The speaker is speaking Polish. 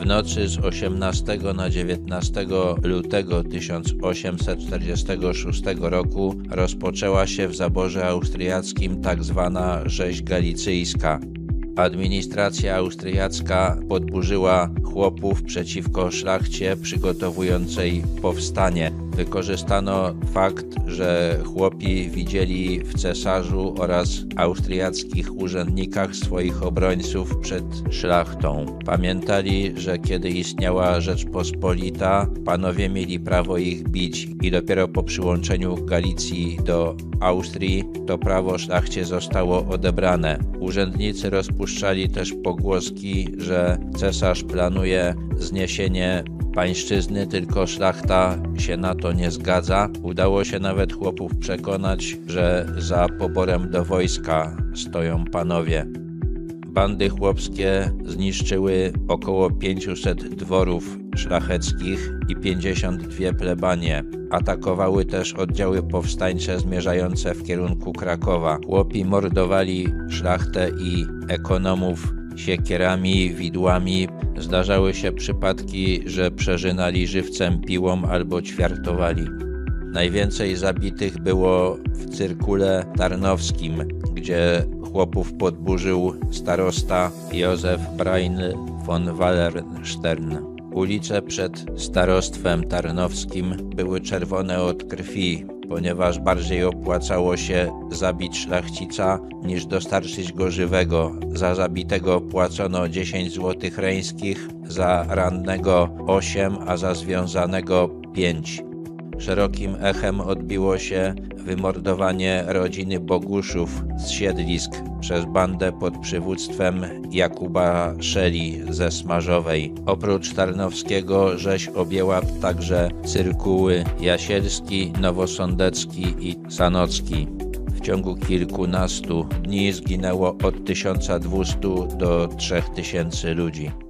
W nocy z 18 na 19 lutego 1846 roku rozpoczęła się w zaborze austriackim tzw. Tak rzeź galicyjska. Administracja austriacka podburzyła chłopów przeciwko szlachcie przygotowującej powstanie. Wykorzystano fakt, że chłopi widzieli w cesarzu oraz austriackich urzędnikach swoich obrońców przed szlachtą. Pamiętali, że kiedy istniała Rzeczpospolita, panowie mieli prawo ich bić i dopiero po przyłączeniu Galicji do Austrii to prawo szlachcie zostało odebrane. Urzędnicy rozpuszczali też pogłoski, że cesarz planuje zniesienie pańszczyzny, tylko szlachta się na to nie zgadza. Udało się nawet chłopów przekonać, że za poborem do wojska stoją panowie. Bandy chłopskie zniszczyły około 500 dworów szlacheckich i 52 plebanie. Atakowały też oddziały powstańcze zmierzające w kierunku Krakowa. Chłopi mordowali szlachtę i ekonomów siekierami, widłami. Zdarzały się przypadki, że przeżynali żywcem piłą albo ćwiartowali. Najwięcej zabitych było w cyrkule tarnowskim, gdzie chłopów podburzył starosta Józef Brain von Wallenstern. Ulice przed starostwem tarnowskim były czerwone od krwi, ponieważ bardziej opłacało się zabić szlachcica niż dostarczyć go żywego. Za zabitego płacono 10 złotych reńskich, za rannego 8, a za związanego 5. Szerokim echem odbiło się wymordowanie rodziny Boguszów z siedlisk przez bandę pod przywództwem Jakuba Szeli ze Smarzowej. Oprócz Tarnowskiego rzeź objęła także cyrkuły Jasielski, Nowosądecki i Sanocki. W ciągu kilkunastu dni zginęło od 1200 do 3000 ludzi.